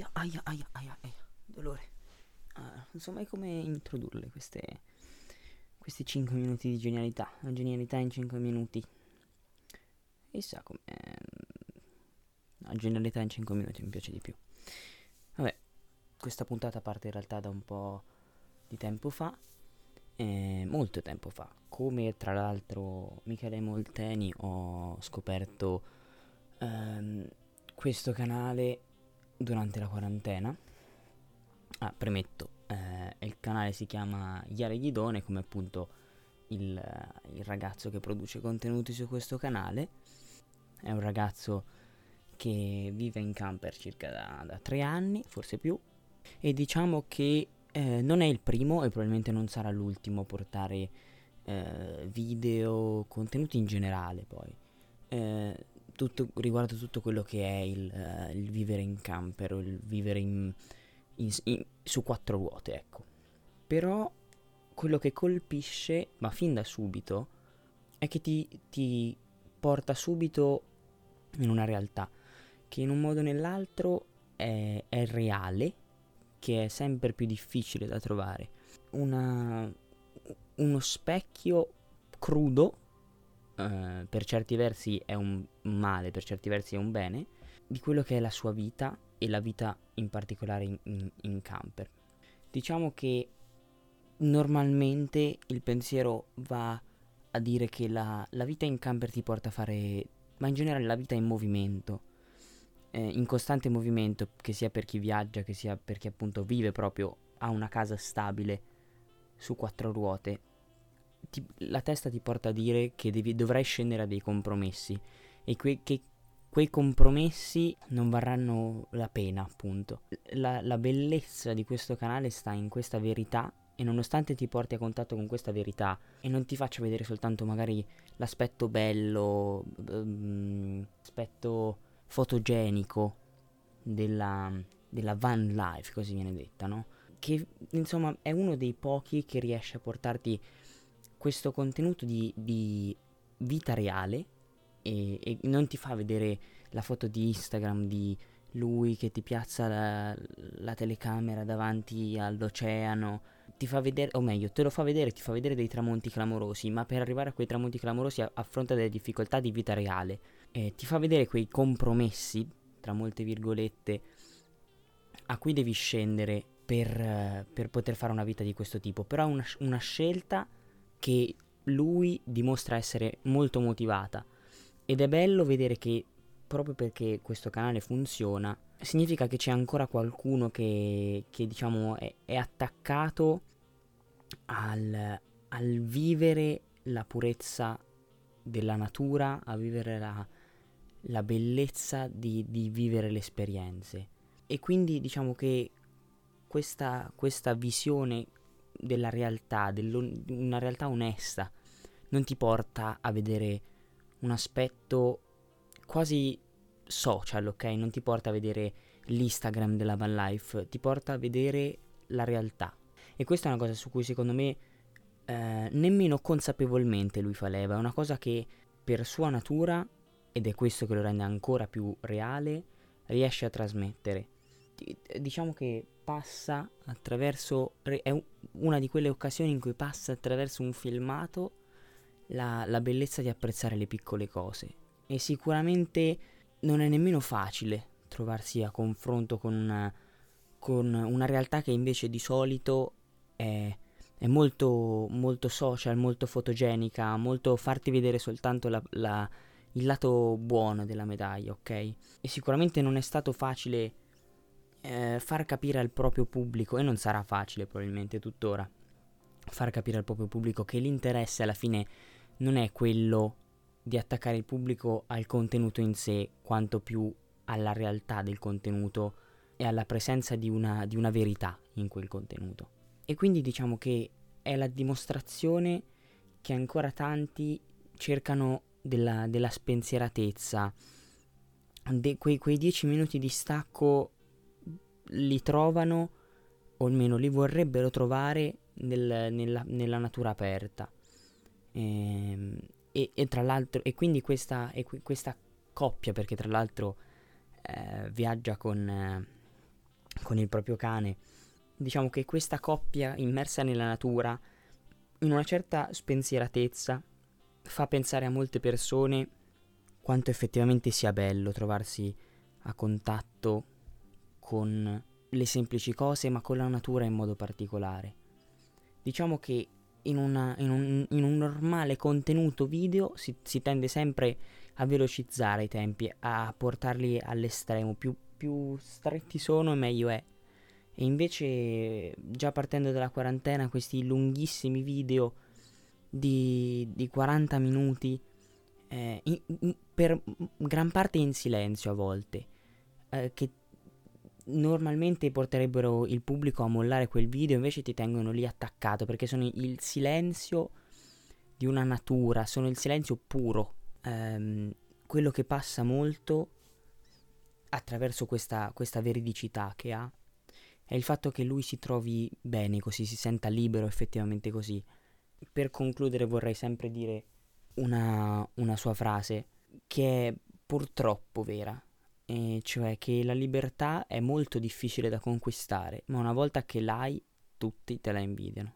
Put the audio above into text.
Aia, aia, aia, aia, aia. Dolore. Ah, non so mai come introdurle queste, questi 5 minuti di genialità. La genialità in 5 minuti. Chissà come... La genialità in 5 minuti mi piace di più. Vabbè, questa puntata parte in realtà da un po' di tempo fa. Eh, molto tempo fa. Come tra l'altro Michele Molteni ho scoperto ehm, questo canale durante la quarantena. Ah, premetto, eh, il canale si chiama Iare Ghidone, come appunto il, il ragazzo che produce contenuti su questo canale. È un ragazzo che vive in camper circa da, da tre anni, forse più, e diciamo che eh, non è il primo e probabilmente non sarà l'ultimo a portare eh, video, contenuti in generale poi. Eh, tutto, riguardo tutto quello che è il, uh, il vivere in camper o il vivere in, in, in, su quattro ruote, ecco. Però quello che colpisce, ma fin da subito, è che ti, ti porta subito in una realtà che in un modo o nell'altro è, è reale, che è sempre più difficile da trovare. Una, uno specchio crudo eh, per certi versi è un male, per certi versi è un bene, di quello che è la sua vita e la vita in particolare in, in, in camper. Diciamo che normalmente il pensiero va a dire che la, la, vita in camper ti porta a fare, ma in generale la vita in movimento, eh, in costante movimento, che sia per chi viaggia, che sia per chi appunto vive proprio, ha una casa stabile su quattro ruote, ti, la testa ti porta a dire che devi, dovrai scendere a dei compromessi e que, che quei compromessi non varranno la pena, appunto. La, la bellezza di questo canale sta in questa verità e nonostante ti porti a contatto con questa verità e non ti faccia vedere soltanto magari l'aspetto bello, um, l'aspetto fotogenico della, della van life, così viene detta, no? Che insomma è uno dei pochi che riesce a portarti questo contenuto di, di vita reale e, e, non ti fa vedere la foto di Instagram di lui che ti piazza la, la telecamera davanti all'oceano, ti fa vedere, o meglio, te lo fa vedere, ti fa vedere dei tramonti clamorosi, ma per arrivare a quei tramonti clamorosi affronta delle difficoltà di vita reale. Eh, ti fa vedere quei compromessi, tra molte virgolette, a cui devi scendere per, per poter fare una vita di questo tipo. Però una, una scelta che lui dimostra essere molto motivata ed è bello vedere che proprio perché questo canale funziona significa che c'è ancora qualcuno che, che diciamo è, è attaccato al, al, vivere la purezza della natura, a vivere la, la bellezza di, di, vivere le esperienze. E quindi diciamo che questa, questa visione della realtà, una realtà onesta, non ti porta a vedere un aspetto quasi social, ok? Non ti porta a vedere l'Instagram della van life, ti porta a vedere la realtà. E questa è una cosa su cui secondo me eh, nemmeno consapevolmente lui fa leva, è una cosa che per sua natura, ed è questo che lo rende ancora più reale, riesce a trasmettere. Diciamo che passa attraverso, è una di quelle occasioni in cui passa attraverso un filmato la, la bellezza di apprezzare le piccole cose. E sicuramente non è nemmeno facile trovarsi a confronto con una, con una realtà che invece di solito è, è molto, molto, social, molto fotogenica, molto farti vedere soltanto la, la, il lato buono della medaglia, ok? E sicuramente non è stato facile eh, far capire al proprio pubblico, e non sarà facile probabilmente tuttora, far capire al proprio pubblico che l'interesse alla fine non è quello di attaccare il pubblico al contenuto in sé, quanto più alla realtà del contenuto e alla presenza di una, di una verità in quel contenuto. E quindi diciamo che è la dimostrazione che ancora tanti cercano della, della spensieratezza, de, quei, quei dieci minuti di stacco li trovano, o almeno li vorrebbero trovare nel, nella, nella, natura aperta. E, ehm, e, e, tra l'altro, e quindi questa, e questa coppia, perché tra l'altro eh, viaggia con, eh, con il proprio cane. Diciamo che questa coppia immersa nella natura, in una certa spensieratezza, fa pensare a molte persone quanto effettivamente sia bello trovarsi a contatto con le semplici cose, ma con la natura in modo particolare. Diciamo che in, una, in, un, in un, normale contenuto video si, si, tende sempre a velocizzare i tempi, a portarli all'estremo, più, più stretti sono meglio è. E invece, già partendo dalla quarantena, questi lunghissimi video di, di 40 minuti, eh, in, per gran parte in silenzio a volte, eh, che normalmente porterebbero il pubblico a mollare quel video, invece ti tengono lì attaccato perché sono il silenzio di una natura, sono il silenzio puro. Ehm, quello che passa molto attraverso questa, questa veridicità che ha è il fatto che lui si trovi bene così, si senta libero effettivamente così. Per concludere vorrei sempre dire una, una sua frase che è purtroppo vera, eh, cioè che la libertà è molto difficile da conquistare, ma una volta che l'hai, tutti te la invidiano.